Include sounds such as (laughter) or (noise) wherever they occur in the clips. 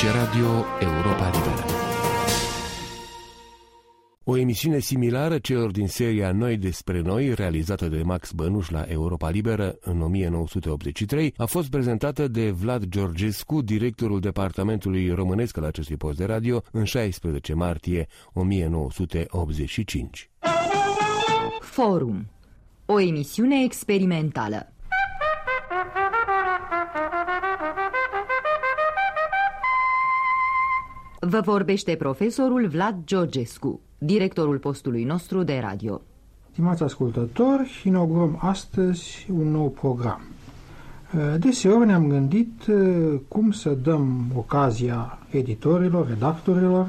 Aici Radio Europa Liberă. O emisiune similară celor din seria Noi despre noi, realizată de Max Bănuș la Europa Liberă în 1983, a fost prezentată de Vlad Georgescu, directorul departamentului românesc al acestui post de radio, în 16 martie 1985. Forum. O emisiune experimentală. Vă vorbește profesorul Vlad Georgescu, directorul postului nostru de radio. Stimați ascultători, inaugurăm astăzi un nou program. Deseori ne-am gândit uh, cum să dăm ocazia editorilor, redactorilor,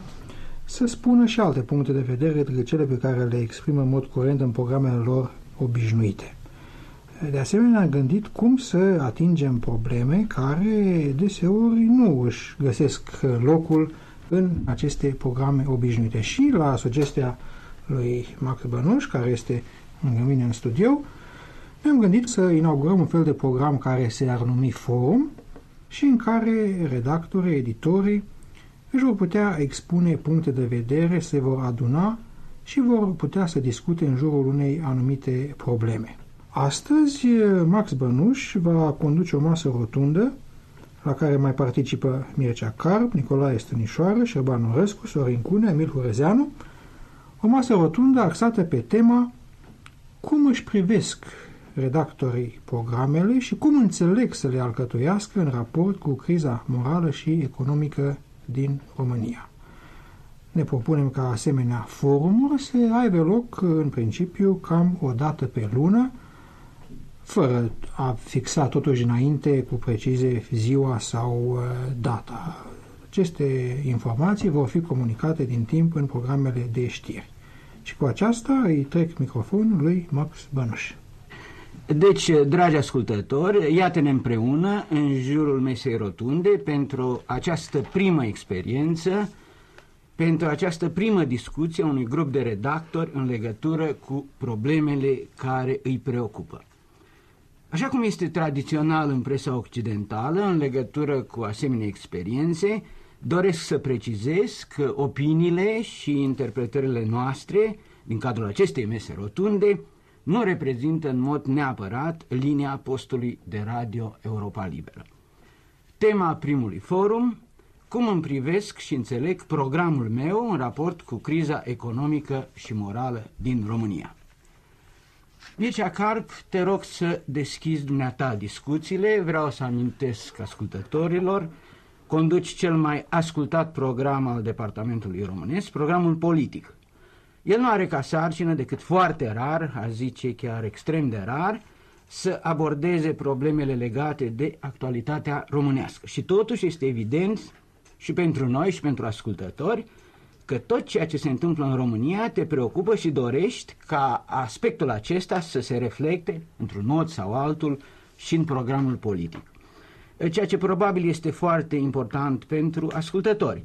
să spună și alte puncte de vedere decât cele pe care le exprimă în mod curent în programele lor obișnuite. De asemenea, am gândit cum să atingem probleme care deseori nu își găsesc locul în aceste programe obișnuite. Și la sugestia lui Max Bănuș, care este lângă mine în studio, ne-am gândit să inaugurăm un fel de program care se ar numi Forum și în care redactorii, editorii își vor putea expune puncte de vedere, se vor aduna și vor putea să discute în jurul unei anumite probleme. Astăzi, Max Bănuș va conduce o masă rotundă la care mai participă Mircea Carp, Nicolae Stănișoară, Șerban Orescu, Sorin Cune, Emil Hurezeanu, o masă rotundă axată pe tema cum își privesc redactorii programele și cum înțeleg să le alcătuiască în raport cu criza morală și economică din România. Ne propunem ca asemenea forumuri să aibă loc în principiu cam o dată pe lună, fără a fixa totuși înainte cu precizie ziua sau uh, data. Aceste informații vor fi comunicate din timp în programele de știri. Și cu aceasta îi trec microfonul lui Max Bănuș. Deci, dragi ascultători, iată-ne împreună în jurul mesei rotunde pentru această primă experiență, pentru această primă discuție a unui grup de redactori în legătură cu problemele care îi preocupă. Așa cum este tradițional în presa occidentală, în legătură cu asemenea experiențe, doresc să precizez că opiniile și interpretările noastre din cadrul acestei mese rotunde nu reprezintă în mod neapărat linia postului de radio Europa Liberă. Tema primului forum, cum îmi privesc și înțeleg programul meu în raport cu criza economică și morală din România. Mircea Carp, te rog să deschizi dumneata discuțiile. Vreau să amintesc ascultătorilor, conduci cel mai ascultat program al Departamentului Românesc, programul politic. El nu are ca sarcină decât foarte rar, a zice chiar extrem de rar, să abordeze problemele legate de actualitatea românească. Și totuși este evident și pentru noi și pentru ascultători că tot ceea ce se întâmplă în România te preocupă și dorești ca aspectul acesta să se reflecte, într-un mod sau altul, și în programul politic. Ceea ce probabil este foarte important pentru ascultători.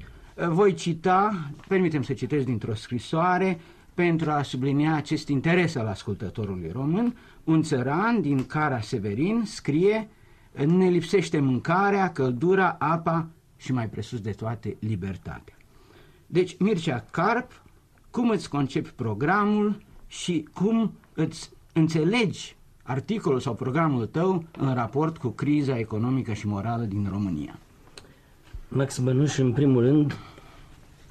Voi cita, permitem să citesc dintr-o scrisoare, pentru a sublinia acest interes al ascultătorului român, un țăran din Cara Severin scrie Ne lipsește mâncarea, căldura, apa și mai presus de toate libertatea. Deci, Mircea Carp, cum îți concepi programul și cum îți înțelegi articolul sau programul tău în raport cu criza economică și morală din România? Max Bănuș, în primul rând,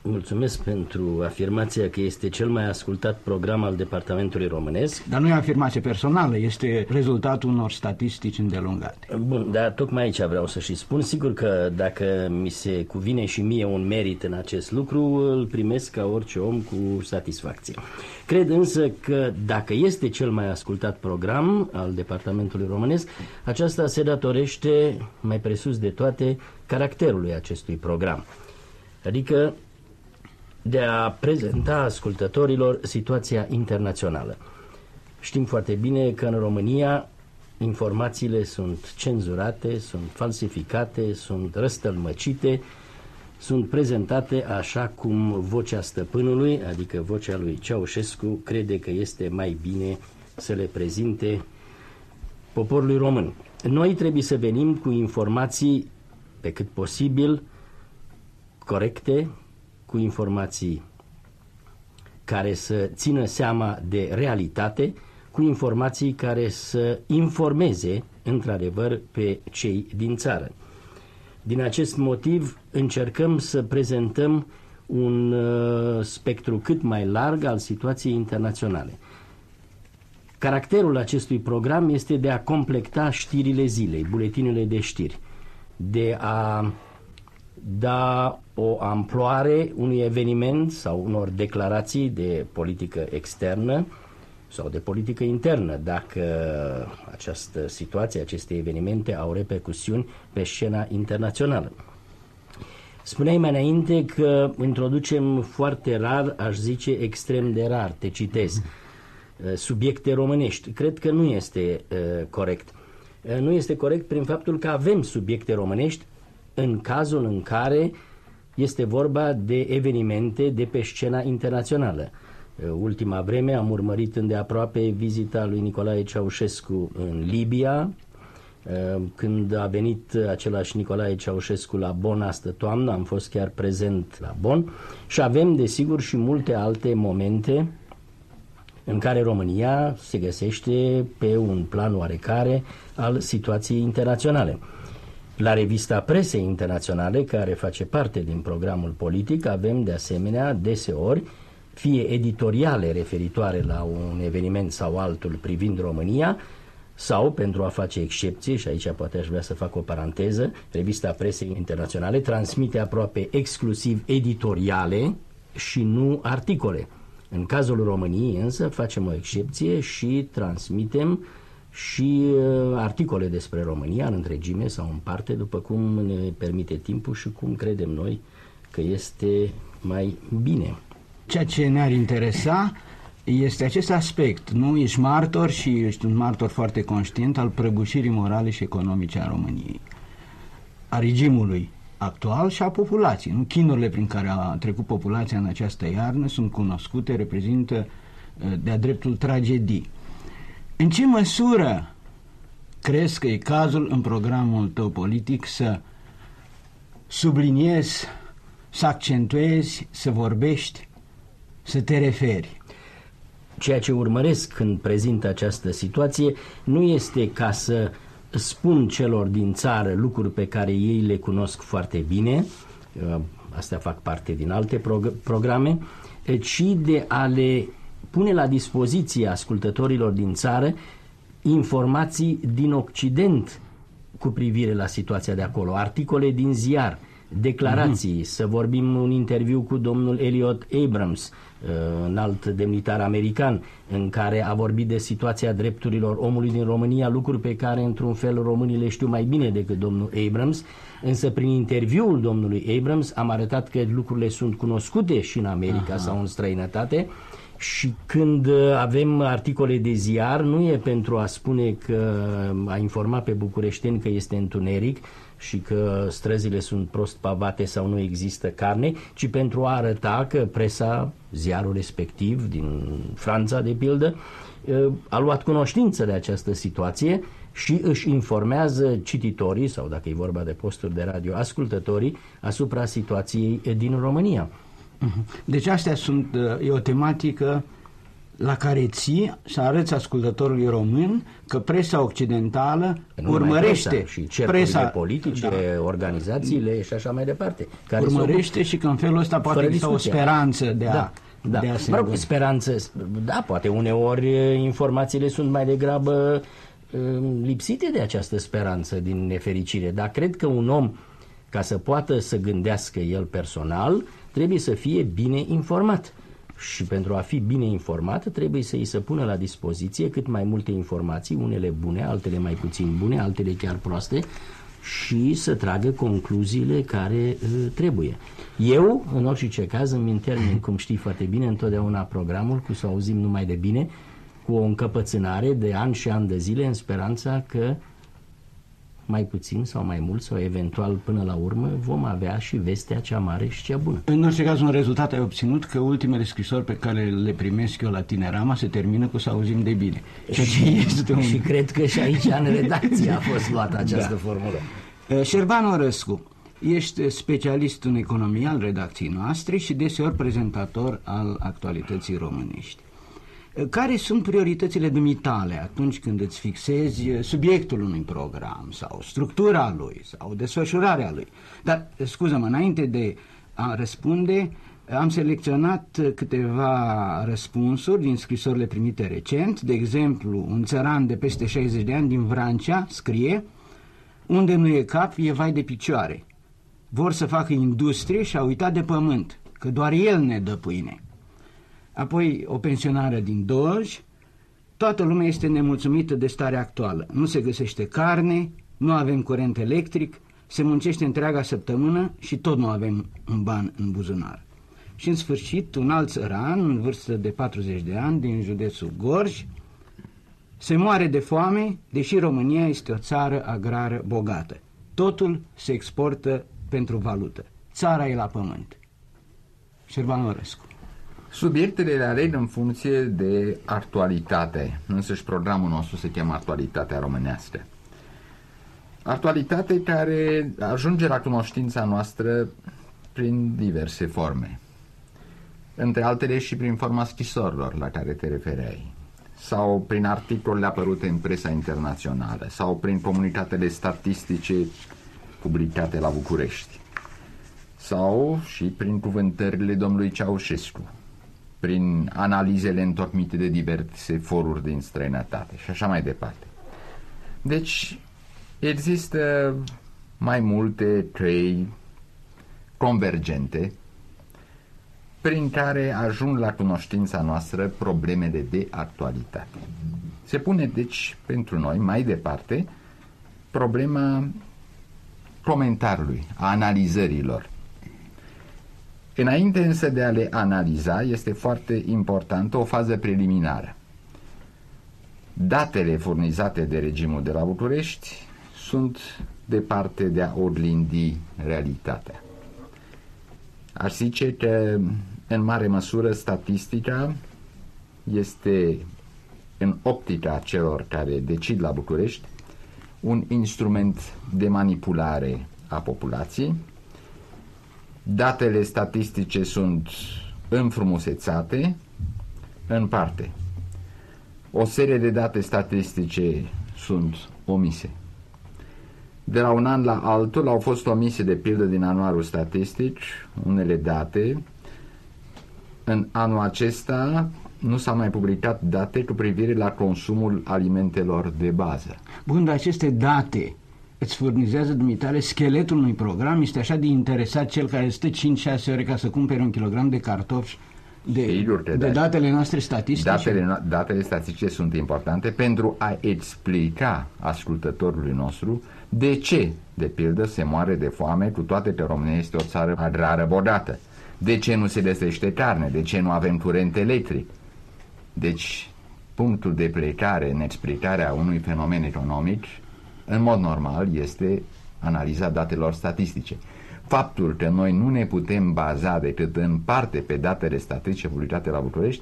Mulțumesc pentru afirmația că este cel mai ascultat program al Departamentului Românesc. Dar nu e afirmație personală, este rezultatul unor statistici îndelungate. Bun, dar tocmai aici vreau să și spun. Sigur că dacă mi se cuvine și mie un merit în acest lucru, îl primesc ca orice om cu satisfacție. Cred însă că dacă este cel mai ascultat program al Departamentului Românesc, aceasta se datorește, mai presus de toate, caracterului acestui program. Adică de a prezenta ascultătorilor situația internațională. Știm foarte bine că în România informațiile sunt cenzurate, sunt falsificate, sunt răstălmăcite, sunt prezentate așa cum vocea stăpânului, adică vocea lui Ceaușescu, crede că este mai bine să le prezinte poporului român. Noi trebuie să venim cu informații pe cât posibil corecte, cu informații care să țină seama de realitate, cu informații care să informeze, într-adevăr, pe cei din țară. Din acest motiv încercăm să prezentăm un uh, spectru cât mai larg al situației internaționale. Caracterul acestui program este de a complecta știrile zilei, buletinele de știri, de a da o amploare unui eveniment sau unor declarații de politică externă sau de politică internă, dacă această situație, aceste evenimente au repercusiuni pe scena internațională. Spuneai mai înainte că introducem foarte rar, aș zice extrem de rar, te citez, subiecte românești. Cred că nu este uh, corect. Uh, nu este corect prin faptul că avem subiecte românești în cazul în care este vorba de evenimente de pe scena internațională. Uh, ultima vreme am urmărit îndeaproape vizita lui Nicolae Ceaușescu în Libia, uh, când a venit același Nicolae Ceaușescu la Bonn astă toamnă, am fost chiar prezent la Bonn și avem desigur și multe alte momente în care România se găsește pe un plan oarecare al situației internaționale. La revista Presei Internaționale, care face parte din programul politic, avem de asemenea deseori fie editoriale referitoare la un eveniment sau altul privind România, sau, pentru a face excepție, și aici poate aș vrea să fac o paranteză, revista Presei Internaționale transmite aproape exclusiv editoriale și nu articole. În cazul României însă facem o excepție și transmitem și uh, articole despre România în întregime sau în parte, după cum ne permite timpul și cum credem noi că este mai bine. Ceea ce ne-ar interesa este acest aspect. Nu ești martor și ești un martor foarte conștient al prăbușirii morale și economice a României, a regimului actual și a populației. Nu? Chinurile prin care a trecut populația în această iarnă sunt cunoscute, reprezintă uh, de-a dreptul tragedii. În ce măsură crezi că e cazul în programul tău politic să subliniezi, să accentuezi, să vorbești, să te referi? Ceea ce urmăresc când prezint această situație nu este ca să spun celor din țară lucruri pe care ei le cunosc foarte bine, uh, astea fac parte din alte prog programe, ci de a le pune la dispoziție ascultătorilor din țară informații din Occident cu privire la situația de acolo, articole din ziar, declarații, mm-hmm. să vorbim un interviu cu domnul Elliot Abrams, un uh, alt demnitar american, în care a vorbit de situația drepturilor omului din România, lucruri pe care, într-un fel, românii le știu mai bine decât domnul Abrams, însă prin interviul domnului Abrams am arătat că lucrurile sunt cunoscute și în America Aha. sau în străinătate și când uh, avem articole de ziar, nu e pentru a spune că a informat pe bucureșteni că este întuneric și că străzile sunt prost pavate sau nu există carne, ci pentru a arăta că presa, ziarul respectiv din Franța, de pildă, uh, a luat cunoștință de această situație și își informează cititorii, sau dacă e vorba de posturi de radio, ascultătorii, asupra situației din România. Mhm. Deci astea sunt, uh, e o tematică la care ții să arăți ascultătorului român că presa occidentală nu urmărește presa, și presa politice, da. organizațiile și așa mai departe. Care urmărește și că în felul ăsta poate exista o speranță de a da. Da. De a mă rog, speranță, da, poate uneori uh, informațiile sunt mai degrabă uh, lipsite de această speranță din nefericire, dar cred că un om ca să poată să gândească el personal, trebuie să fie bine informat. Și pentru a fi bine informat, trebuie să îi se pună la dispoziție cât mai multe informații, unele bune, altele mai puțin bune, altele chiar proaste, și să tragă concluziile care uh, trebuie. Eu, în orice caz, îmi intermin, cum știi foarte bine, întotdeauna programul cu să auzim numai de bine, cu o încăpățânare de ani și ani de zile, în speranța că mai puțin sau mai mult sau eventual până la urmă vom avea și vestea cea mare și cea bună. În orice caz un rezultat ai obținut că ultimele scrisori pe care le primesc eu la Tinerama se termină cu să auzim de bine. Și, (laughs) este un... și cred că și aici în redacție a fost luată această da. formulă. Eh, Șerban Orăscu, Ești specialist în economie al redacției noastre și deseori prezentator al actualității românești. Care sunt prioritățile dumitale atunci când îți fixezi subiectul unui program sau structura lui sau desfășurarea lui? Dar, scuză-mă, înainte de a răspunde, am selecționat câteva răspunsuri din scrisorile primite recent. De exemplu, un țăran de peste 60 de ani din Vrancea scrie Unde nu e cap, e vai de picioare. Vor să facă industrie și au uitat de pământ, că doar el ne dă pâine. Apoi o pensionară din Doj, toată lumea este nemulțumită de starea actuală. Nu se găsește carne, nu avem curent electric, se muncește întreaga săptămână și tot nu avem un ban în buzunar. Și în sfârșit, un alt țăran, în vârstă de 40 de ani, din județul Gorj, se moare de foame, deși România este o țară agrară bogată. Totul se exportă pentru valută. Țara e la pământ. Șerban Orescu. Subiectele le aleg în funcție de actualitate. Însăși programul nostru se cheamă Actualitatea Românească. Actualitate care ajunge la cunoștința noastră prin diverse forme. Între altele și prin forma scrisorilor la care te refereai sau prin articolele apărute în presa internațională sau prin comunitatele statistice publicate la București sau și prin cuvântările domnului Ceaușescu prin analizele întocmite de diverse foruri din străinătate și așa mai departe. Deci există mai multe trei convergente prin care ajung la cunoștința noastră problemele de actualitate. Se pune, deci, pentru noi, mai departe, problema comentariului, a analizărilor. Înainte însă de a le analiza, este foarte importantă o fază preliminară. Datele furnizate de regimul de la București sunt departe de a oglindi realitatea. Aș zice că, în mare măsură, statistica este, în optica celor care decid la București, un instrument de manipulare a populației, Datele statistice sunt înfrumusețate în parte. O serie de date statistice sunt omise. De la un an la altul au fost omise de pildă din anuarul statistic unele date. În anul acesta nu s-au mai publicat date cu privire la consumul alimentelor de bază. Bun, dar aceste date îți furnizează dumitare scheletul unui program, este așa de interesat cel care stă 5-6 ore ca să cumpere un kilogram de cartofi de, Sigur de da. datele noastre statistice? Datele, datele statistice sunt importante pentru a explica ascultătorului nostru de ce, de pildă, se moare de foame cu toate că România este o țară agrară bogată. De ce nu se găsește carne? De ce nu avem curent electric? Deci, punctul de plecare în explicarea unui fenomen economic în mod normal, este analiza datelor statistice. Faptul că noi nu ne putem baza decât în parte pe datele statistice publicate la București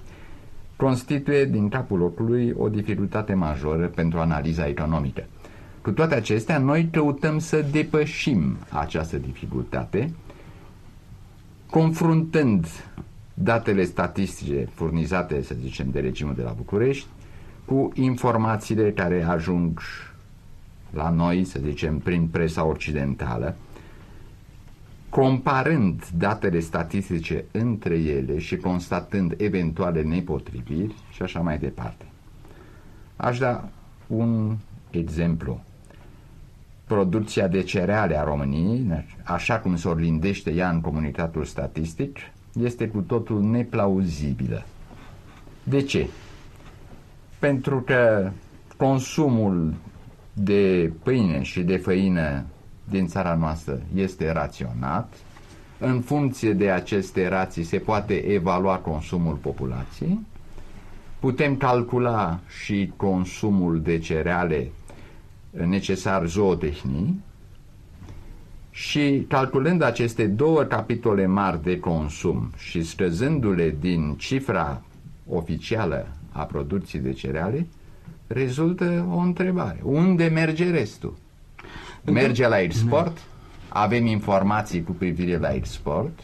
constituie din capul locului o dificultate majoră pentru analiza economică. Cu toate acestea, noi căutăm să depășim această dificultate confruntând datele statistice furnizate, să zicem, de regimul de la București cu informațiile care ajung la noi, să zicem, prin presa occidentală, comparând datele statistice între ele și constatând eventuale nepotriviri și așa mai departe. Aș da un exemplu. Producția de cereale a României, așa cum se orlindește ea în comunitatul statistic, este cu totul neplauzibilă. De ce? Pentru că consumul de pâine și de făină din țara noastră este raționat. În funcție de aceste rații se poate evalua consumul populației. Putem calcula și consumul de cereale necesar zootehnie și calculând aceste două capitole mari de consum și scăzându-le din cifra oficială a producției de cereale, rezultă o întrebare. Unde merge restul? Merge la export? avem informații cu privire la export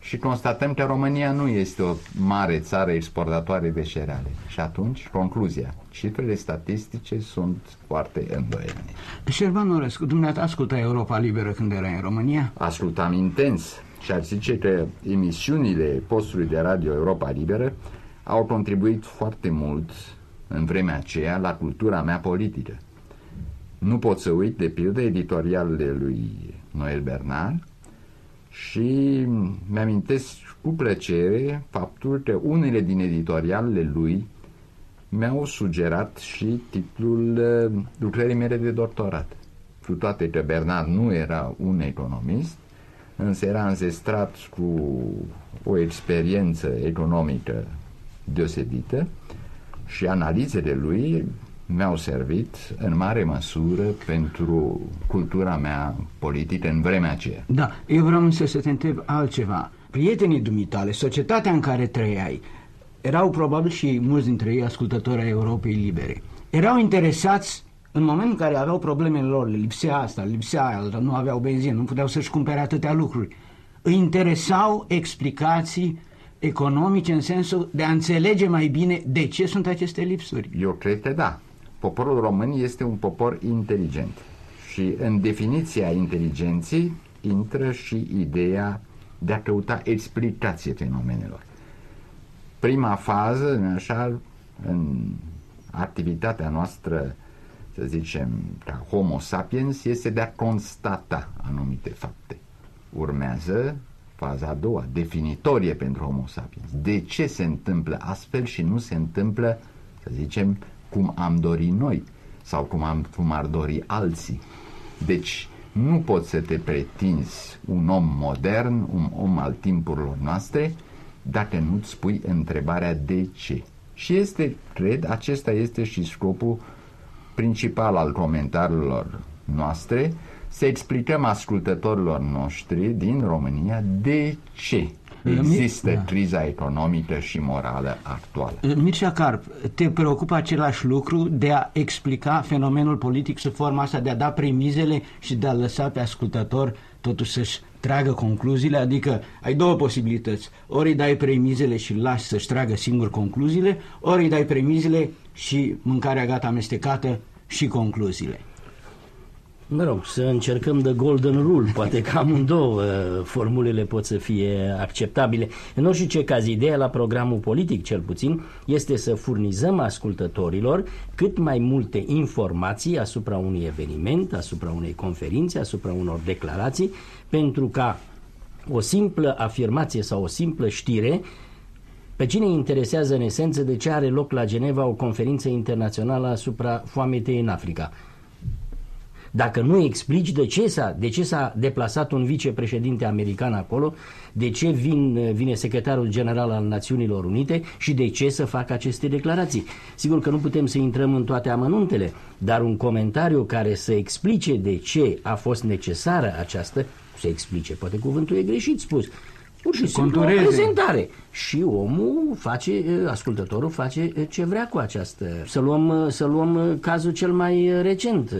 și constatăm că România nu este o mare țară exportatoare de cereale. Și atunci, concluzia, cifrele statistice sunt foarte îndoielnice. Șerban Orescu, dumneata asculta Europa Liberă când era în România? Ascultam intens și ar zice că emisiunile postului de radio Europa Liberă au contribuit foarte mult în vremea aceea la cultura mea politică. Nu pot să uit, de pildă, editorialele lui Noel Bernard și mi-amintesc cu plăcere faptul că unele din editorialele lui mi-au sugerat și titlul uh, lucrării mele de doctorat. Cu toate că Bernard nu era un economist, însă era înzestrat cu o experiență economică deosebită și analizele lui mi-au servit în mare măsură pentru cultura mea politică în vremea aceea. Da, eu vreau însă să te întreb altceva. Prietenii dumitale, societatea în care trăiai, erau probabil și mulți dintre ei ascultători ai Europei Libere. Erau interesați în momentul în care aveau problemele lor, le lipsea asta, le lipsea aia, nu aveau benzină, nu puteau să-și cumpere atâtea lucruri. Îi interesau explicații economice în sensul de a înțelege mai bine de ce sunt aceste lipsuri. Eu cred că da. Poporul român este un popor inteligent și în definiția inteligenței intră și ideea de a căuta explicație fenomenelor. Prima fază, așa, în activitatea noastră, să zicem, ca homo sapiens, este de a constata anumite fapte. Urmează faza a doua, definitorie pentru homo sapiens. De ce se întâmplă astfel și nu se întâmplă, să zicem, cum am dorit noi sau cum, am, cum ar dori alții. Deci, nu poți să te pretinzi un om modern, un om al timpurilor noastre, dacă nu-ți pui întrebarea de ce. Și este, cred, acesta este și scopul principal al comentariilor noastre, să explicăm ascultătorilor noștri din România de ce există da. criza economică și morală actuală. Mircea Carp, te preocupă același lucru de a explica fenomenul politic sub forma asta, de a da premizele și de a lăsa pe ascultător totuși să-și tragă concluziile, adică ai două posibilități. Ori îi dai premizele și îl lași să-și tragă singur concluziile, ori îi dai premizele și mâncarea gata amestecată și concluziile mă rog, să încercăm de golden rule, poate că amândouă uh, formulele pot să fie acceptabile. În orice ce caz, ideea la programul politic, cel puțin, este să furnizăm ascultătorilor cât mai multe informații asupra unui eveniment, asupra unei conferințe, asupra unor declarații, pentru ca o simplă afirmație sau o simplă știre pe cine interesează în esență de ce are loc la Geneva o conferință internațională asupra foametei în Africa? Dacă nu explici de ce s-a, de ce s-a deplasat un vicepreședinte american acolo, de ce vin, vine secretarul general al Națiunilor Unite și de ce să facă aceste declarații. Sigur că nu putem să intrăm în toate amănuntele, dar un comentariu care să explice de ce a fost necesară această, să explice, poate cuvântul e greșit spus, pur și simplu o prezentare. Și omul face, ascultătorul face ce vrea cu această. Să luăm, să luăm cazul cel mai recent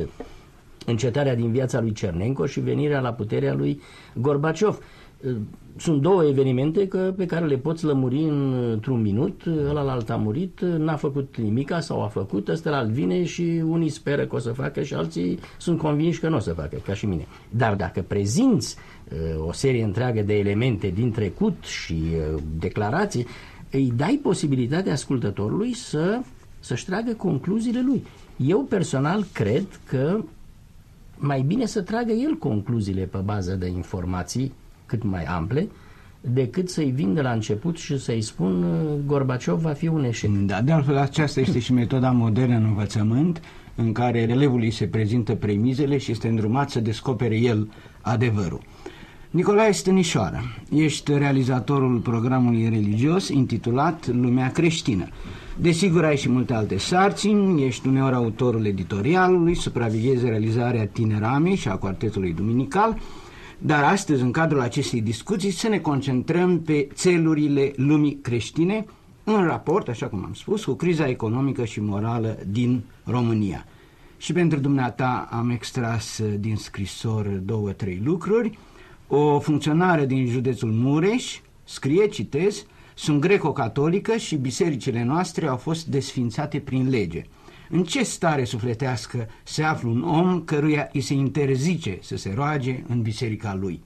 încetarea din viața lui Cernenco și venirea la puterea lui Gorbaciov. Sunt două evenimente că, pe care le poți lămuri într-un minut, ăla alt a murit, n-a făcut nimica sau a făcut, ăsta alt vine și unii speră că o să facă și alții sunt convinși că nu o să facă, ca și mine. Dar dacă prezinți uh, o serie întreagă de elemente din trecut și uh, declarații, îi dai posibilitatea ascultătorului să, să-și tragă concluziile lui. Eu personal cred că mai bine să tragă el concluziile pe bază de informații cât mai ample, decât să-i vin de la început și să-i spun uh, Gorbaciov va fi un eșec. Da, de altfel aceasta este și metoda modernă în învățământ, în care elevului se prezintă premizele și este îndrumat să descopere el adevărul. Nicolae Stănișoară, ești realizatorul programului religios intitulat Lumea creștină. Desigur, ai și multe alte sarcini, ești uneori autorul editorialului, supraveghezi realizarea Tineramei și a Quartetului Duminical, dar astăzi, în cadrul acestei discuții, să ne concentrăm pe țelurile lumii creștine în raport, așa cum am spus, cu criza economică și morală din România. Și pentru dumneata am extras din scrisor două, trei lucruri. O funcționară din județul Mureș scrie, citez, sunt greco-catolică și bisericile noastre au fost desfințate prin lege. În ce stare sufletească se află un om căruia îi se interzice să se roage în biserica lui?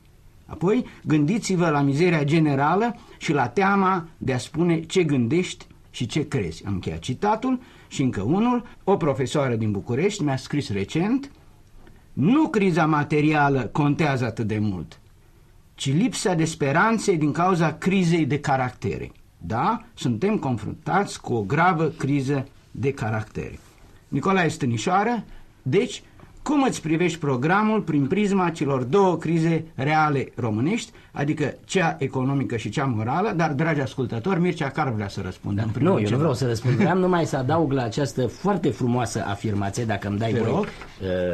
Apoi, gândiți-vă la mizeria generală și la teama de a spune ce gândești și ce crezi. Am încheiat citatul și încă unul, o profesoară din București mi-a scris recent, nu criza materială contează atât de mult, ci lipsa de speranțe din cauza crizei de caractere. Da, suntem confruntați cu o gravă criză de caractere. Nicolae Stănișoară, deci, cum îți privești programul prin prisma celor două crize reale românești, adică cea economică și cea morală, dar, dragi ascultători, Mircea Car vrea să răspundă. Da. Nu, eu nu vreau să răspund. Vreau (laughs) numai să adaug la această foarte frumoasă afirmație, dacă îmi dai voi, uh,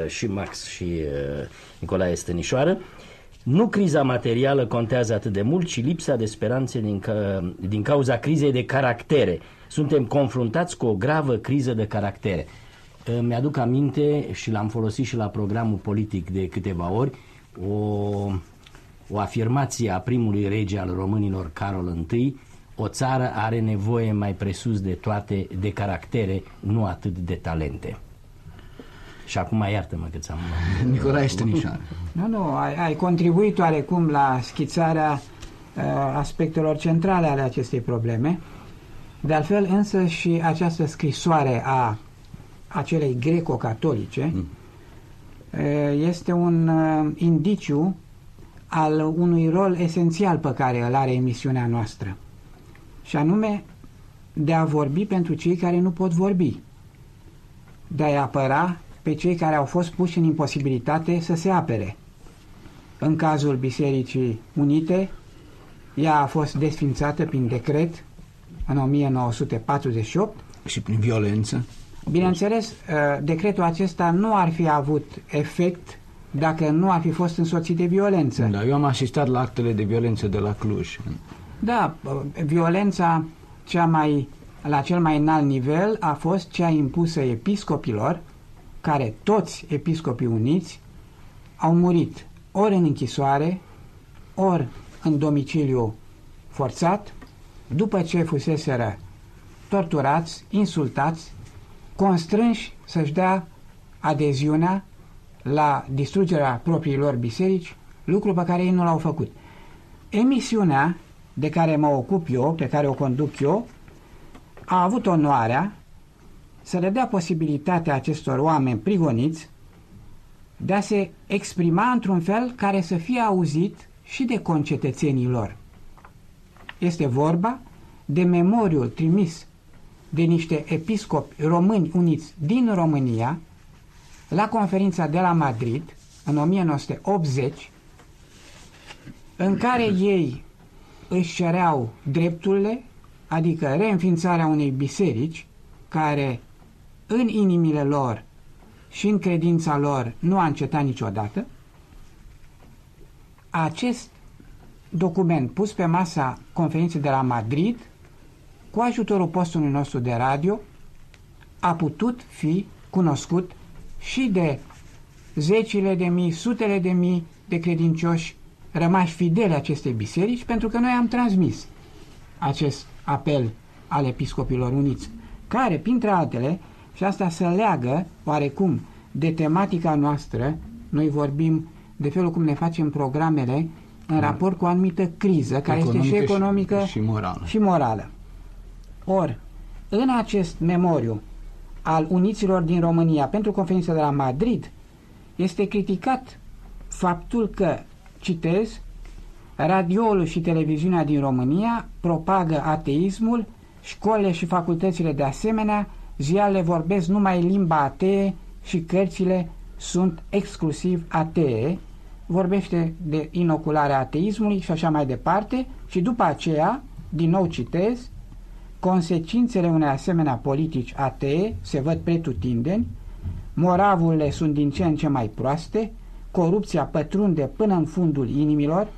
și Max și uh, Nicolae Stănișoară, nu criza materială contează atât de mult, ci lipsa de speranțe din, ca, din cauza crizei de caractere. Suntem confruntați cu o gravă criză de caractere. Mi-aduc aminte și l-am folosit și la programul politic de câteva ori, o, o afirmație a primului rege al românilor, Carol I, o țară are nevoie mai presus de toate de caractere, nu atât de talente. Și acum iartă-mă că ți-am... (laughs) Nicolae Stănișoară. Nu, nu, ai, ai contribuit oarecum la schițarea uh, aspectelor centrale ale acestei probleme. De altfel, însă, și această scrisoare a acelei greco-catolice mm. este un uh, indiciu al unui rol esențial pe care îl are emisiunea noastră. Și anume de a vorbi pentru cei care nu pot vorbi. De a-i apăra pe cei care au fost puși în imposibilitate să se apere. În cazul Bisericii Unite, ea a fost desfințată prin decret în 1948 și prin violență. Bineînțeles, uh, decretul acesta nu ar fi avut efect dacă nu ar fi fost însoțit de violență. Da, eu am asistat la actele de violență de la Cluj. Da, uh, violența cea mai, la cel mai înalt nivel a fost cea impusă episcopilor, care toți episcopii uniți au murit ori în închisoare, ori în domiciliu forțat, după ce fuseseră torturați, insultați, constrânși să-și dea adeziunea la distrugerea propriilor biserici, lucru pe care ei nu l-au făcut. Emisiunea de care mă ocup eu, pe care o conduc eu, a avut onoarea să le dea posibilitatea acestor oameni prigoniți de a se exprima într-un fel care să fie auzit și de concetățenii lor. Este vorba de memoriul trimis de niște episcopi români uniți din România la conferința de la Madrid în 1980 în care ei își cereau drepturile, adică reînființarea unei biserici care în inimile lor și în credința lor nu a încetat niciodată, acest document pus pe masa conferinței de la Madrid, cu ajutorul postului nostru de radio, a putut fi cunoscut și de zecile de mii, sutele de mii de credincioși rămași fideli acestei biserici, pentru că noi am transmis acest apel al Episcopilor Uniți, care, printre altele, și asta se leagă oarecum de tematica noastră. Noi vorbim de felul cum ne facem programele în da. raport cu o anumită criză, care economică este și economică și, și morală. Și morală. Or, în acest memoriu al uniților din România pentru conferința de la Madrid, este criticat faptul că, citez, radioul și televiziunea din România propagă ateismul, școlile și facultățile de asemenea ziarele vorbesc numai limba atee și cărțile sunt exclusiv atee, vorbește de inocularea ateismului și așa mai departe și după aceea, din nou citez, consecințele unei asemenea politici atee se văd pretutindeni, moravurile sunt din ce în ce mai proaste, corupția pătrunde până în fundul inimilor,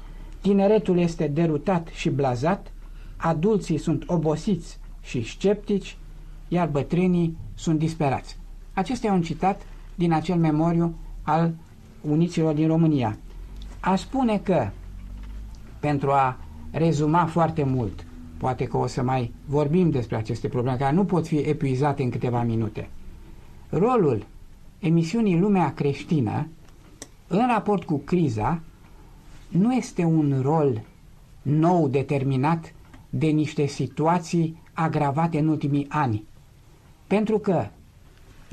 tineretul este derutat și blazat, adulții sunt obosiți și sceptici, iar bătrânii sunt disperați. Acesta e un citat din acel memoriu al uniților din România. A spune că, pentru a rezuma foarte mult, poate că o să mai vorbim despre aceste probleme, care nu pot fi epuizate în câteva minute. Rolul emisiunii Lumea Creștină, în raport cu criza, nu este un rol nou determinat de niște situații agravate în ultimii ani. Pentru că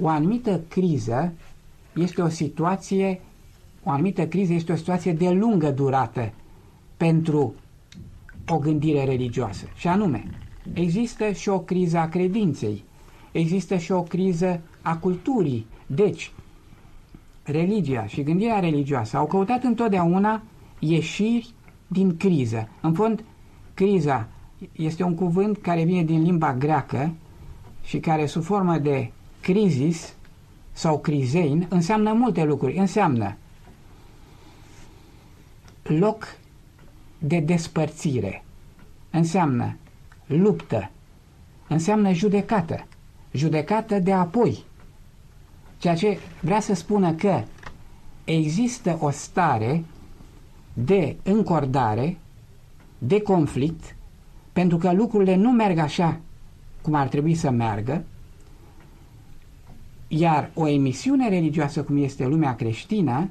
o anumită criză este o situație, o anumită criză este o situație de lungă durată pentru o gândire religioasă. Și anume, există și o criză a credinței, există și o criză a culturii. Deci, religia și gândirea religioasă au căutat întotdeauna ieșiri din criză. În fond, criza este un cuvânt care vine din limba greacă și care sub formă de crisis sau crizein înseamnă multe lucruri. Înseamnă loc de despărțire, înseamnă luptă, înseamnă judecată, judecată de apoi. Ceea ce vrea să spună că există o stare de încordare, de conflict, pentru că lucrurile nu merg așa cum ar trebui să meargă, iar o emisiune religioasă cum este lumea creștină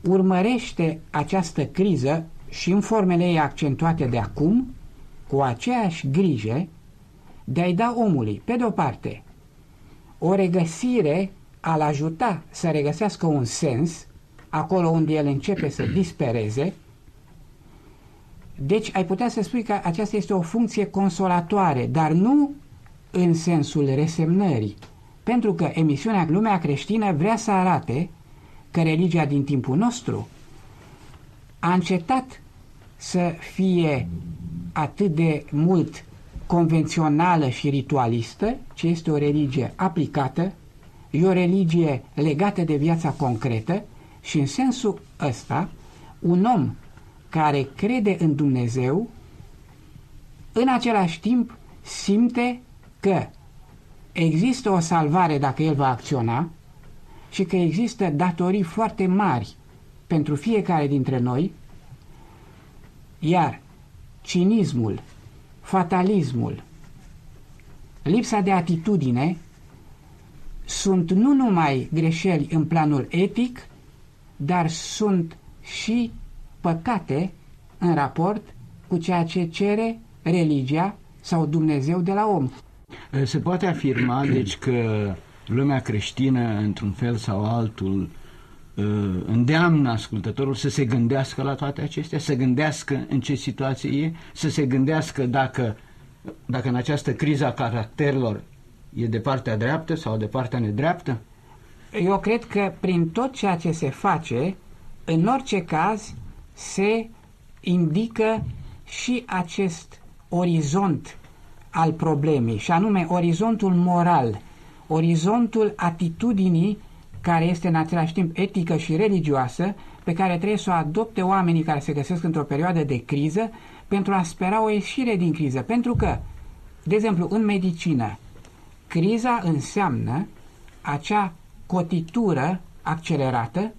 urmărește această criză și în formele ei accentuate de acum, cu aceeași grijă de a-i da omului, pe de-o parte, o regăsire a-l ajuta să regăsească un sens acolo unde el începe să dispereze, deci ai putea să spui că aceasta este o funcție consolatoare, dar nu în sensul resemnării, pentru că emisiunea Lumea Creștină vrea să arate că religia din timpul nostru a încetat să fie atât de mult convențională și ritualistă, ci este o religie aplicată, e o religie legată de viața concretă și în sensul ăsta, un om care crede în Dumnezeu, în același timp simte că există o salvare dacă el va acționa și că există datorii foarte mari pentru fiecare dintre noi, iar cinismul, fatalismul, lipsa de atitudine sunt nu numai greșeli în planul etic, dar sunt și păcate în raport cu ceea ce cere religia sau Dumnezeu de la om. Se poate afirma, (clears throat) deci, că lumea creștină, într-un fel sau altul, îndeamnă ascultătorul să se gândească la toate acestea, să gândească în ce situație e, să se gândească dacă, dacă în această criză a caracterilor e de partea dreaptă sau de partea nedreaptă? Eu cred că prin tot ceea ce se face, în orice caz, se indică și acest orizont al problemei, și anume orizontul moral, orizontul atitudinii care este în același timp etică și religioasă, pe care trebuie să o adopte oamenii care se găsesc într-o perioadă de criză pentru a spera o ieșire din criză. Pentru că, de exemplu, în medicină, criza înseamnă acea cotitură accelerată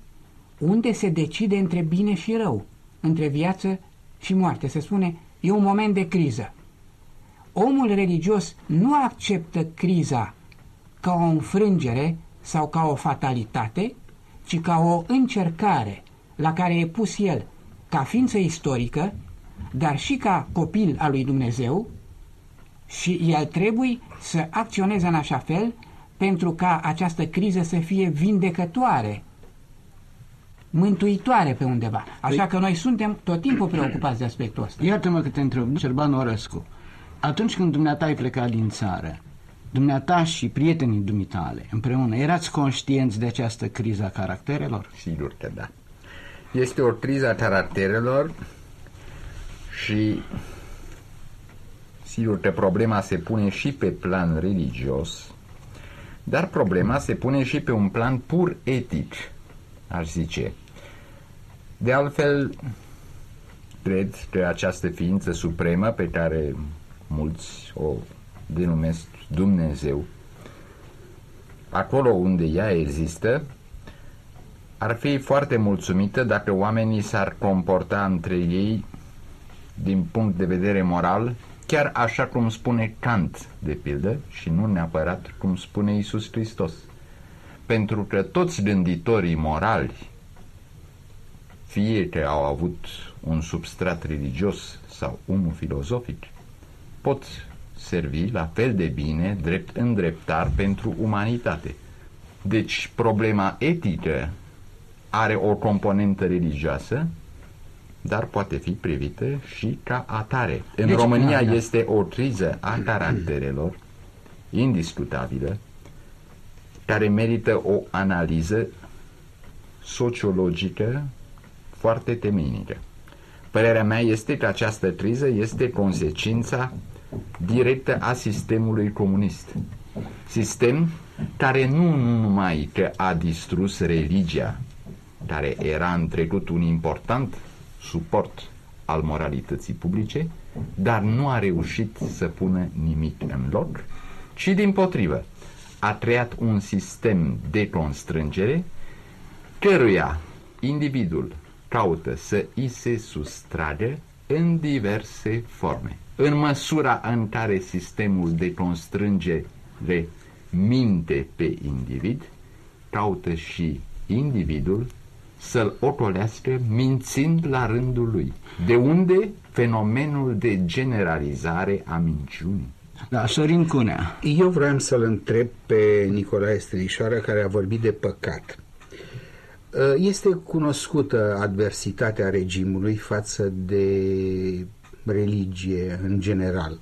unde se decide între bine și rău, între viață și moarte. Se spune, e un moment de criză. Omul religios nu acceptă criza ca o înfrângere sau ca o fatalitate, ci ca o încercare la care e pus el ca ființă istorică, dar și ca copil al lui Dumnezeu și el trebuie să acționeze în așa fel pentru ca această criză să fie vindecătoare, mântuitoare pe undeva. Așa păi- că noi suntem tot timpul preocupați de aspectul ăsta. Iartă-mă că te întreb, Cerban Orăscu, atunci când dumneata ai plecat din țară, dumneata și prietenii dumitale împreună, erați conștienți de această criză a caracterelor? Sigur că da. Este o criză a caracterelor și sigur că problema se pune și pe plan religios, dar problema se pune și pe un plan pur etic, aș zice. De altfel, cred că această ființă supremă pe care mulți o denumesc Dumnezeu, acolo unde ea există, ar fi foarte mulțumită dacă oamenii s-ar comporta între ei din punct de vedere moral, chiar așa cum spune Kant, de pildă, și nu neapărat cum spune Isus Hristos. Pentru că toți gânditorii morali, fie că au avut un substrat religios sau unul filozofic, pot servi la fel de bine drept îndreptar pentru umanitate. Deci problema etică are o componentă religioasă, dar poate fi privită și ca atare. În deci, România da, da. este o criză a caracterelor indiscutabilă care merită o analiză sociologică foarte temenică. Părerea mea este că această criză este consecința directă a sistemului comunist. Sistem care nu numai că a distrus religia, care era în trecut un important suport al moralității publice, dar nu a reușit să pună nimic în loc, ci din potrivă a creat un sistem de constrângere căruia individul caută să îi se sustragă în diverse forme. În măsura în care sistemul de constrângere minte pe individ, caută și individul să-l ocolească mințind la rândul lui. De unde fenomenul de generalizare a minciunii? Da, Sorin Cunea. Eu vreau să-l întreb pe Nicolae Strișoară, care a vorbit de păcat. Uh, este cunoscută adversitatea regimului față de religie în general.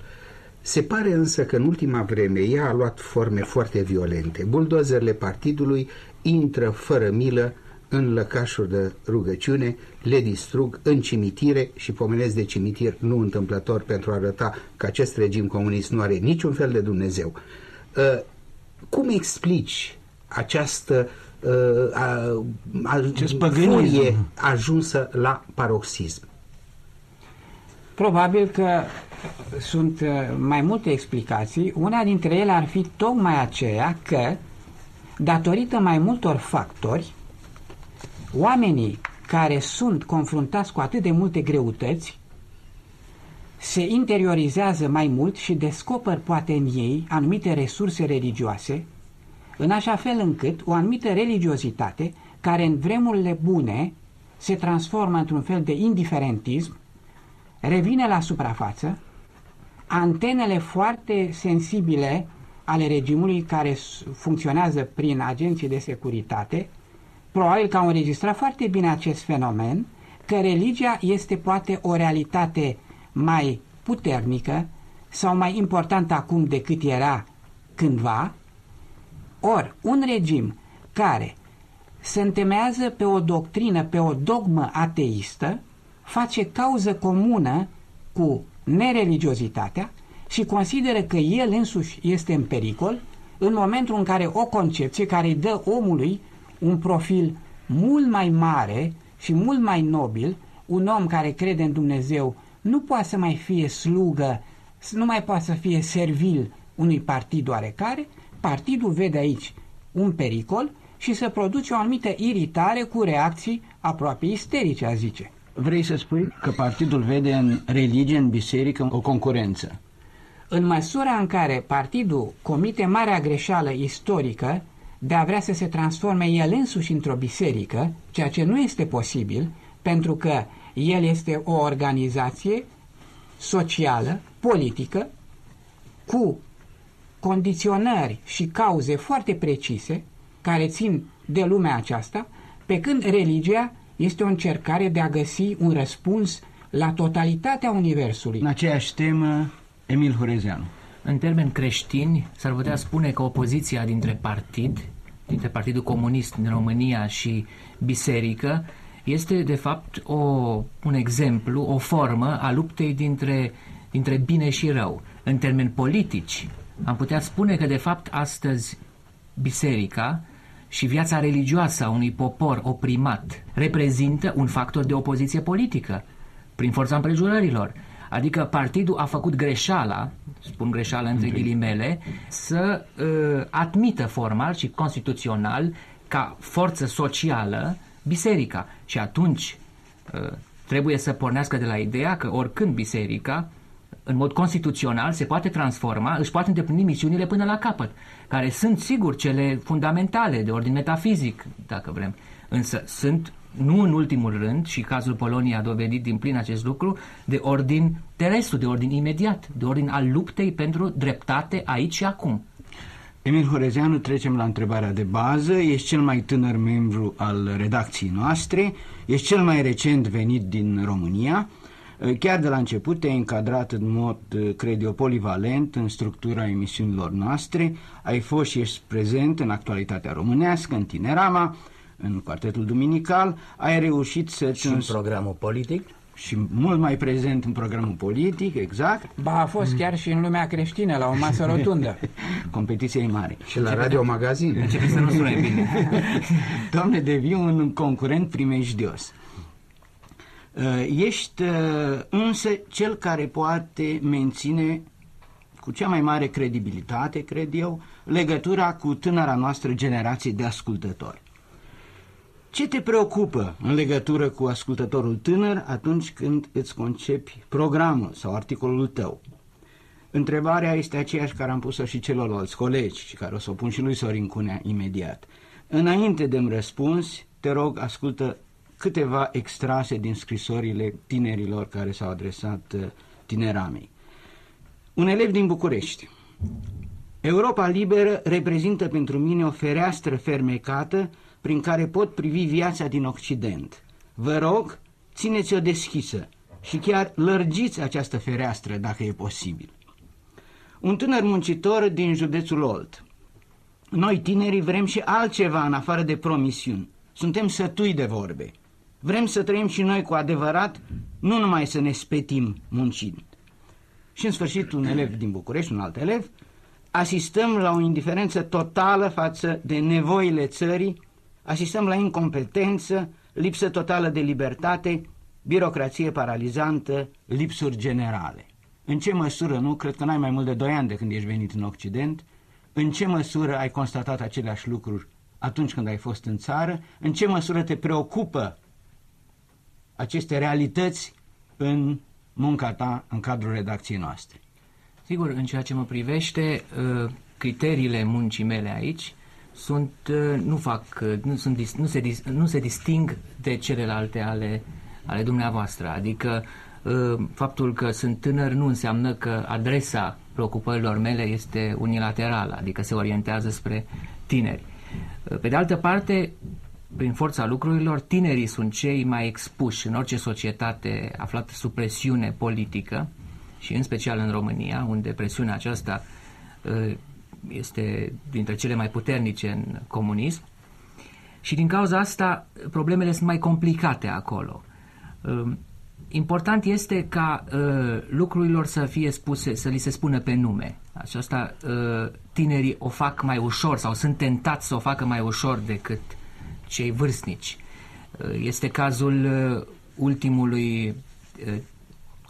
Se pare însă că în ultima vreme ea a luat forme foarte violente. Buldozerele partidului intră fără milă în lăcașuri de rugăciune, le distrug în cimitire și pomenesc de cimitir nu întâmplător pentru a arăta că acest regim comunist nu are niciun fel de Dumnezeu. Uh, cum explici această uh, furie ajunsă la paroxism? Probabil că sunt uh, mai multe explicații. Una dintre ele ar fi tocmai aceea că, datorită mai multor factori, oamenii care sunt confruntați cu atât de multe greutăți se interiorizează mai mult și descoperă poate în ei anumite resurse religioase, în așa fel încât o anumită religiozitate, care în vremurile bune se transformă într-un fel de indiferentism, revine la suprafață, antenele foarte sensibile ale regimului care funcționează prin agenții de securitate probabil că au înregistrat foarte bine acest fenomen, că religia este poate o realitate mai puternică sau mai importantă acum decât era cândva, ori un regim care se întemeiază pe o doctrină, pe o dogmă ateistă, face cauză comună cu nereligiozitatea și consideră că el însuși este în pericol în momentul în care o concepție care îi dă omului un profil mult mai mare și mult mai nobil, un om care crede în Dumnezeu nu poate să mai fie slugă, nu mai poate să fie servil unui partid oarecare, partidul vede aici un pericol și să produce o anumită iritare cu reacții aproape isterice, a zice. Vrei să spui că partidul vede în religie, în biserică, o concurență? În măsura în care partidul comite marea greșeală istorică de a vrea să se transforme el însuși într-o biserică, ceea ce nu este posibil, pentru că el este o organizație socială, politică, cu condiționări și cauze foarte precise, care țin de lumea aceasta, pe când religia este o încercare de a găsi un răspuns la totalitatea Universului. În aceeași temă, Emil Horezeanu. În termeni creștini, s-ar putea spune că opoziția dintre partid, dintre Partidul Comunist din România și biserică, este de fapt o, un exemplu, o formă a luptei dintre, dintre bine și rău. În termeni politici, am putea spune că de fapt astăzi biserica și viața religioasă a unui popor oprimat reprezintă un factor de opoziție politică, prin forța împrejurărilor. Adică partidul a făcut greșeala, spun greșeala între ghilimele, să uh, admită formal și constituțional ca forță socială biserica. Și atunci uh, trebuie să pornească de la ideea că oricând biserica în mod constituțional se poate transforma, își poate îndeplini misiunile până la capăt, care sunt sigur cele fundamentale, de ordin metafizic, dacă vrem, însă sunt nu în ultimul rând, și cazul Poloniei a dovedit din plin acest lucru, de ordin terestru, de ordin imediat, de ordin al luptei pentru dreptate aici și acum. Emil Horezeanu, trecem la întrebarea de bază. Ești cel mai tânăr membru al redacției noastre, ești cel mai recent venit din România. Chiar de la început te-ai încadrat în mod, cred eu, polivalent în structura emisiunilor noastre. Ai fost și ești prezent în actualitatea românească, în Tinerama, în quartetul duminical, ai reușit să... Și în programul politic? Și mult mai prezent în programul politic, exact. Ba, a fost chiar și în lumea creștină, la o masă (laughs) rotundă. Competiția e mare. Și la Radio Magazin. Începe să nu sune (laughs) bine. Doamne, devii un concurent primejdios. Uh, ești uh, însă cel care poate menține cu cea mai mare credibilitate, cred eu, legătura cu tânăra noastră generație de ascultători. Ce te preocupă în legătură cu ascultătorul tânăr atunci când îți concepi programul sau articolul tău? Întrebarea este aceeași care am pus-o și celorlalți colegi și care o să o pun și lui Sorin Cunea imediat. Înainte de-mi răspuns, te rog, ascultă câteva extrase din scrisorile tinerilor care s-au adresat uh, tineramei. Un elev din București. Europa liberă reprezintă pentru mine o fereastră fermecată prin care pot privi viața din Occident. Vă rog, țineți-o deschisă și chiar lărgiți această fereastră dacă e posibil. Un tânăr muncitor din județul Olt. Noi tinerii vrem și altceva în afară de promisiuni. Suntem sătui de vorbe. Vrem să trăim și noi cu adevărat, nu numai să ne spetim muncind. Și în sfârșit un elev din București, un alt elev, asistăm la o indiferență totală față de nevoile țării asistăm la incompetență, lipsă totală de libertate, birocrație paralizantă, lipsuri generale. În ce măsură, nu, cred că n-ai mai mult de 2 ani de când ești venit în Occident, în ce măsură ai constatat aceleași lucruri atunci când ai fost în țară, în ce măsură te preocupă aceste realități în munca ta în cadrul redacției noastre? Sigur, în ceea ce mă privește, uh, criteriile muncii mele aici sunt, uh, nu fac, uh, nu, sunt, nu, se, nu se disting de celelalte ale, ale dumneavoastră. Adică uh, faptul că sunt tânăr nu înseamnă că adresa preocupărilor mele este unilaterală, adică se orientează spre tineri. Pe de altă parte, prin forța lucrurilor, tinerii sunt cei mai expuși în orice societate aflată sub presiune politică și în special în România, unde presiunea aceasta este dintre cele mai puternice în comunism și din cauza asta problemele sunt mai complicate acolo. Um, important este ca uh, lucrurilor să fie spuse, să li se spună pe nume. Aceasta uh, tinerii o fac mai ușor sau sunt tentați să o facă mai ușor decât cei vârstnici. Uh, este cazul ultimului,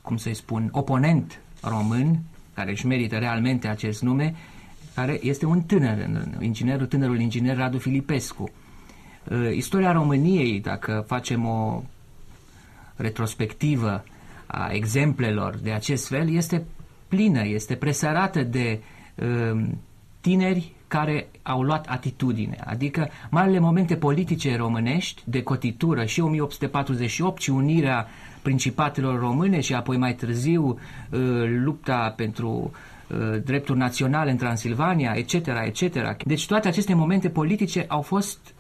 cum să-i spun, oponent român, care își merită realmente acest nume, care este un tânăr, inginerul, tânărul inginer Radu Filipescu. Uh, istoria României, dacă facem o retrospectivă a exemplelor de acest fel, este plină, este presărată de um, tineri care au luat atitudine, adică marile momente politice românești de cotitură și 1848 și unirea principatelor române și apoi mai târziu uh, lupta pentru Uh, drepturi naționale în Transilvania, etc., etc. Deci toate aceste momente politice au fost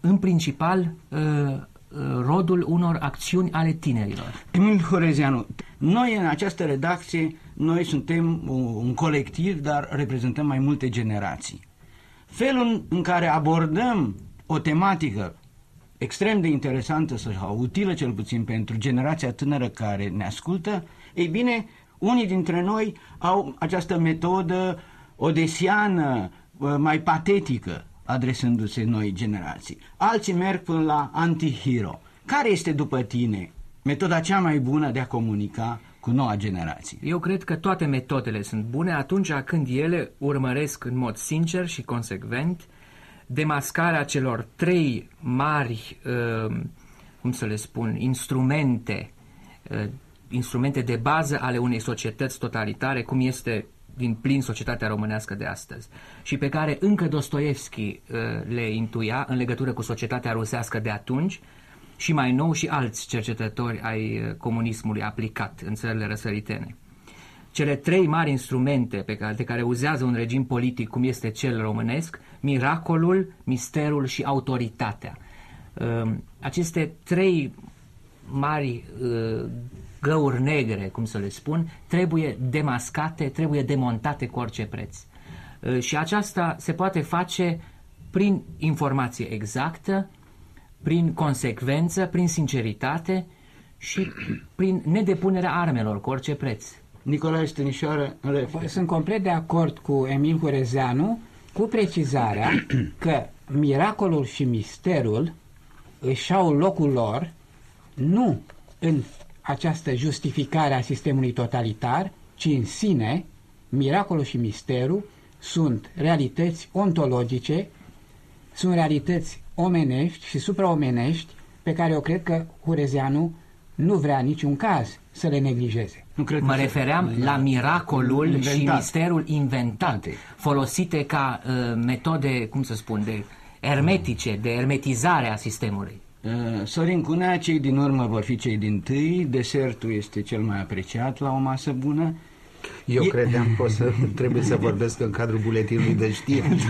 în principal uh, uh, rodul unor acțiuni ale tinerilor. Emil Horezianu, noi în această redacție, noi suntem un colectiv, dar reprezentăm mai multe generații. Felul în care abordăm o tematică extrem de interesantă sau utilă cel puțin pentru generația tânără care ne ascultă, ei bine, unii dintre noi au această metodă odesiană, mai patetică, adresându-se noi generații. Alții merg până la anti-hero. Care este după tine metoda cea mai bună de a comunica cu noua generație? Eu cred că toate metodele sunt bune atunci când ele urmăresc în mod sincer și consecvent demascarea celor trei mari, uh, cum să le spun, instrumente, uh, instrumente de bază ale unei societăți totalitare, cum este din plin societatea românească de astăzi și pe care încă Dostoevski uh, le intuia în legătură cu societatea rusească de atunci și mai nou și alți cercetători ai uh, comunismului aplicat în țările răsăritene. Cele trei mari instrumente pe care, de care uzează un regim politic cum este cel românesc, miracolul, misterul și autoritatea. Uh, aceste trei mari găuri negre, cum să le spun, trebuie demascate, trebuie demontate cu orice preț. Uh, și aceasta se poate face prin informație exactă, prin consecvență, prin sinceritate și (clears throat) prin nedepunerea armelor cu orice preț. Nicolae Stănișoară, Sunt complet de acord cu Emil Hurezeanu cu precizarea (clears throat) că miracolul și misterul își au locul lor nu în această justificare a sistemului totalitar, ci în sine, miracolul și misterul sunt realități ontologice, sunt realități omenești și supraomenești pe care eu cred că Hurezeanu nu vrea niciun caz să le neglijeze. Nu cred mă refeream se... la miracolul inventat. și misterul inventat, folosite ca uh, metode, cum să spun, de ermetice, de ermetizare a sistemului. Uh, Sorin Cunea, cei din urmă vor fi cei din tâi, desertul este cel mai apreciat la o masă bună. Eu e... credeam că o să (laughs) trebuie să vorbesc în cadrul buletinului de știri.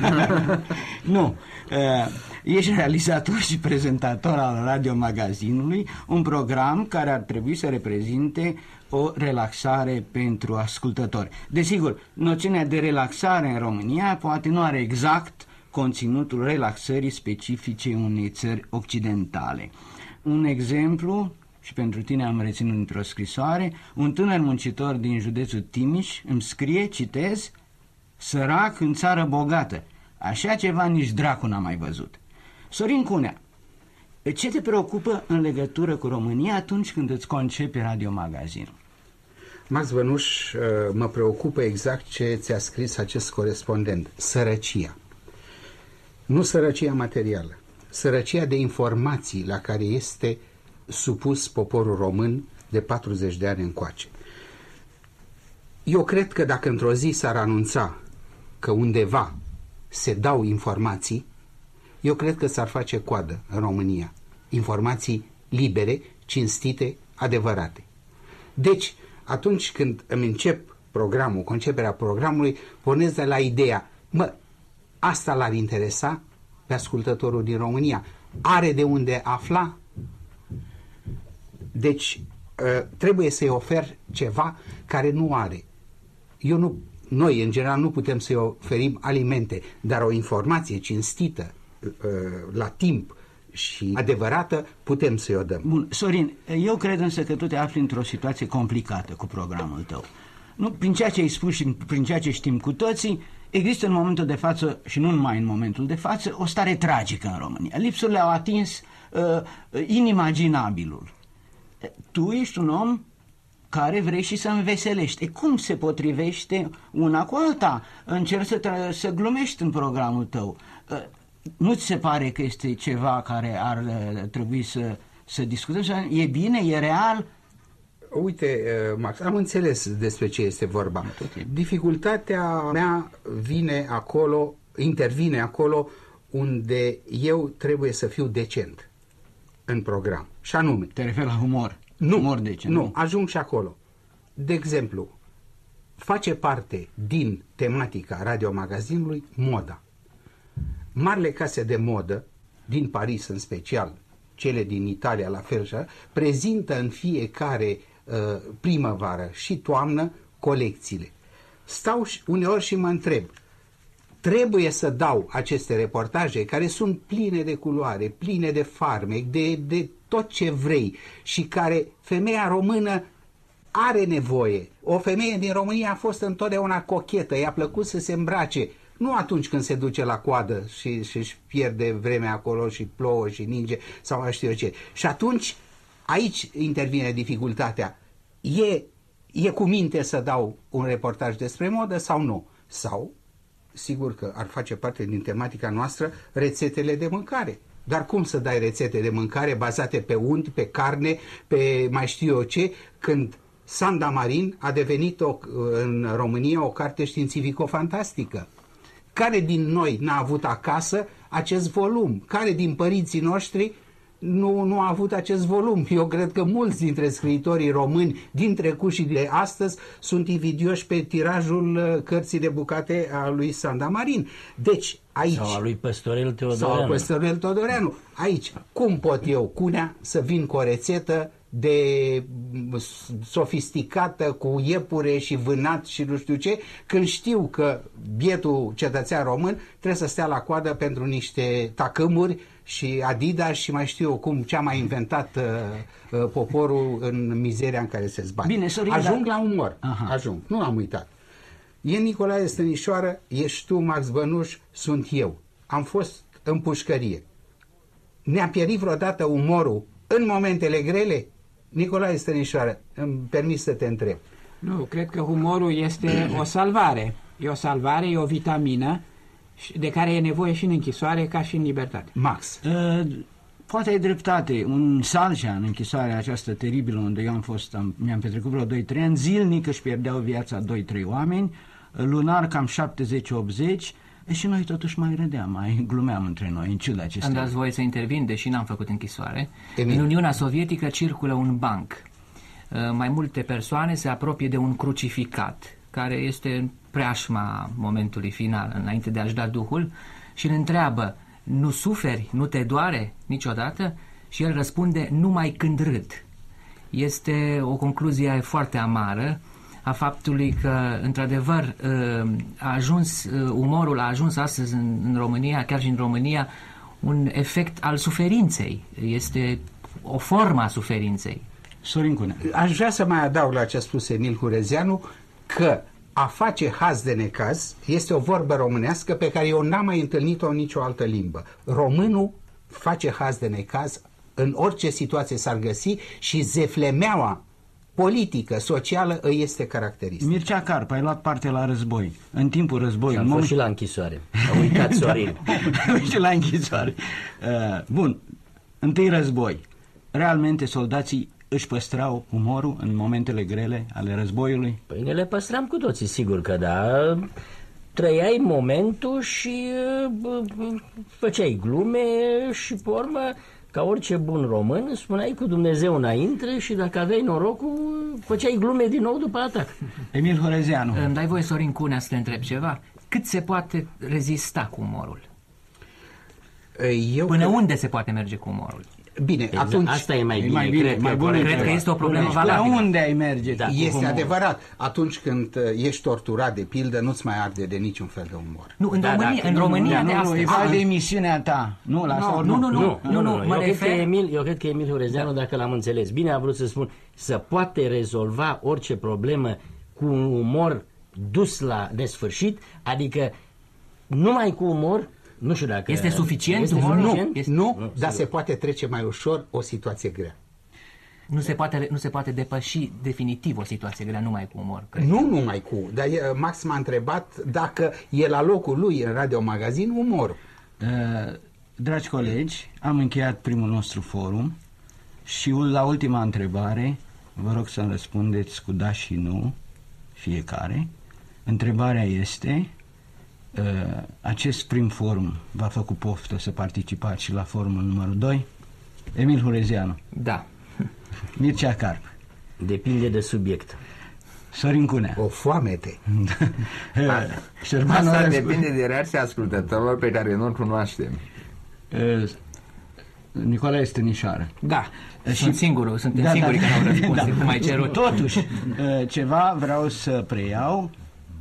(laughs) nu. Uh, ești realizator și prezentator al radiomagazinului, un program care ar trebui să reprezinte o relaxare pentru ascultători. Desigur, noțiunea de relaxare în România poate nu are exact conținutul relaxării specifice unei țări occidentale. Un exemplu, și pentru tine am reținut într-o scrisoare, un tânăr muncitor din județul Timiș îmi scrie, citez, sărac în țară bogată. Așa ceva nici dracu n-a mai văzut. Sorin Cunea, ce te preocupă în legătură cu România atunci când îți concepe radiomagazinul? Max Vănuș, uh, mă preocupă exact ce ți-a scris acest corespondent, sărăcia. Nu sărăcia materială, sărăcia de informații la care este supus poporul român de 40 de ani încoace. Eu cred că dacă într-o zi s-ar anunța că undeva se dau informații, eu cred că s-ar face coadă în România. Informații libere, cinstite, adevărate. Deci, atunci când îmi încep programul, conceperea programului, pornesc de la ideea, mă, Asta l-ar interesa pe ascultătorul din România. Are de unde afla? Deci ă, trebuie să-i ofer ceva care nu are. Eu nu, noi, în general, nu putem să-i oferim alimente, dar o informație cinstită, ă, la timp, și adevărată, putem să-i o dăm. Bun, Sorin, eu cred însă că tu te afli într-o situație complicată cu programul tău. Nu, prin ceea ce ai spus și prin ceea ce știm cu toții, Există în momentul de față, și nu numai în momentul de față, o stare tragică în România. Lipsurile au atins uh, inimaginabilul. Tu ești un om care vrei și să înveselești. E, cum se potrivește una cu alta? Încerci să, să glumești în programul tău. Uh, nu ți se pare că este ceva care ar uh, trebui să, să discutăm? E bine? E real? Uite, uh, Max, am înțeles despre ce este vorba. Dificultatea mea vine acolo, intervine acolo unde eu trebuie să fiu decent în program. Și anume... Te referi la humor? Nu, humor decent, nu, nu, ajung și acolo. De exemplu, face parte din tematica radiomagazinului moda. Marile case de modă, din Paris în special, cele din Italia la fel, prezintă în fiecare Uh, primăvară și toamnă colecțiile. Stau uneori și mă întreb, trebuie să dau aceste reportaje care sunt pline de culoare, pline de farmec, de, de tot ce vrei și care femeia română are nevoie. O femeie din România a fost întotdeauna cochetă, i-a plăcut să se îmbrace, nu atunci când se duce la coadă și, și își pierde vremea acolo și plouă și ninge sau știu eu ce. Și atunci Aici intervine dificultatea. E e cu minte să dau un reportaj despre modă sau nu? Sau, sigur că ar face parte din tematica noastră, rețetele de mâncare. Dar cum să dai rețete de mâncare bazate pe unt, pe carne, pe mai știu eu ce, când Sanda Marin a devenit o, în România o carte științifico-fantastică? Care din noi n-a avut acasă acest volum? Care din părinții noștri nu, nu a avut acest volum. Eu cred că mulți dintre scriitorii români din trecut și de astăzi sunt invidioși pe tirajul uh, cărții de bucate a lui Sanda Marin. Deci, aici... Sau a lui Păstorel Teodoreanu. Sau a Păstorel Teodoreanu. Aici, cum pot eu, Cunea, să vin cu o rețetă de mm, sofisticată cu iepure și vânat și nu știu ce, când știu că bietul cetățean român trebuie să stea la coadă pentru niște tacâmuri și Adidas și mai știu eu cum ce-a mai inventat uh, uh, poporul în mizeria în care se zbate. Bine, Sorin, Ajung dar... la umor. Aha. Ajung. Nu am uitat. E Nicolae Stănișoară, ești tu, Max Bănuș, sunt eu. Am fost în pușcărie. Ne-a pierit vreodată umorul în momentele grele? Nicolae Stănișoară, îmi permis să te întreb. Nu, cred că humorul este o salvare. E o salvare, e o vitamină de care e nevoie și în închisoare ca și în libertate. Max. Uh, poate ai dreptate. Un salcea în închisoarea aceasta teribilă unde eu am fost, am, mi-am petrecut vreo 2-3 ani, zilnic își pierdeau viața 2-3 oameni, lunar cam 70-80 și noi totuși mai râdeam, mai glumeam între noi, în ciuda acestea. Îmi dați voie să intervin, deși n-am făcut închisoare. Emin. În Uniunea Sovietică circulă un banc. Mai multe persoane se apropie de un crucificat, care este preașma momentului final, înainte de a-și da Duhul, și îl întreabă, nu suferi, nu te doare niciodată? Și el răspunde, numai când râd. Este o concluzie foarte amară a faptului că, într-adevăr, ă, a ajuns, ă, umorul a ajuns astăzi în, în România, chiar și în România, un efect al suferinței. Este o formă a suferinței. Sorin Cune. Aș vrea să mai adaug la ce a spus Emil Hurezeanu că a face haz de necaz este o vorbă românească pe care eu n-am mai întâlnit-o în nicio altă limbă. Românul face haz de necaz în orice situație s-ar găsi și zeflemeaua politică, socială îi este caracteristică. Mircea Carp, ai luat parte la război. În timpul războiului... Am fost și la închisoare. A uitat (laughs) Sorin. și la închisoare. Uh, bun. Întâi război. Realmente soldații își păstrau umorul în momentele grele ale războiului? Păi ne le păstram cu toții, sigur că da. Trăiai momentul și uh, făceai glume și, pe urmă, ca orice bun român, spuneai cu Dumnezeu înainte și dacă aveai norocul, făceai glume din nou după atac. (laughs) Emil Horezeanu. Îmi dai voie, Sorin Cunea, să te întreb ceva? Cât se poate rezista cu umorul? Eu Până că... unde se poate merge cu umorul? Bine, exact. atunci... Asta e mai bine, mai bine cred, mai bun, cred că este o problemă valabilă. La unde ai merge? Da, este adevărat. Atunci când uh, ești torturat, de pildă, nu-ți mai arde de niciun fel de umor. Nu, în da, România, da, în România nu, de astăzi. Nu, e de emisiunea ta. Nu, la no, nu, nu, nu, nu, nu, nu, nu, eu, cred că Emil, eu cred că Emil Horezeanu, da. dacă l-am înțeles bine, a vrut să spun să poate rezolva orice problemă cu un umor dus la nesfârșit, adică numai cu umor nu știu dacă... Este suficient? Este nu, este... nu, nu, dar se poate trece mai ușor o situație grea. Nu se, poate, nu se poate depăși definitiv o situație grea numai cu umor. Cred. Nu numai cu, dar Max m-a întrebat dacă e la locul lui în Radio Magazin umor. Uh, dragi colegi, am încheiat primul nostru forum și la ultima întrebare vă rog să-mi răspundeți cu da și nu fiecare. Întrebarea este Uh, acest prim forum va făcut poftă să participați și la forumul numărul 2? Emil Hurezianu. Da. Mircea Carp. Depinde de subiect. Sorin Cunea. O foamete. (laughs) Asta Orescu. depinde de reacția ascultătorilor pe care nu-l cunoaștem. Uh, Nicolae este nișoară. Da, sunt și singurul, suntem da, singurii da, care au răspuns, (laughs) da. cum ai cerut. Totuși, uh, ceva vreau să preiau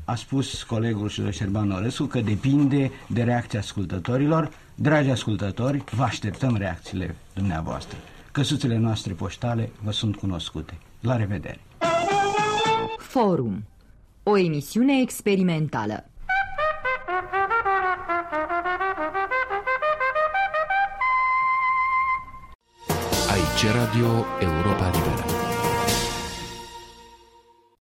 a spus colegul Șerban Orescu că depinde de reacția ascultătorilor. Dragi ascultători, vă așteptăm reacțiile dumneavoastră. Căsuțele noastre poștale vă sunt cunoscute. La revedere! Forum. O emisiune experimentală. Aici Radio Europa Liberă.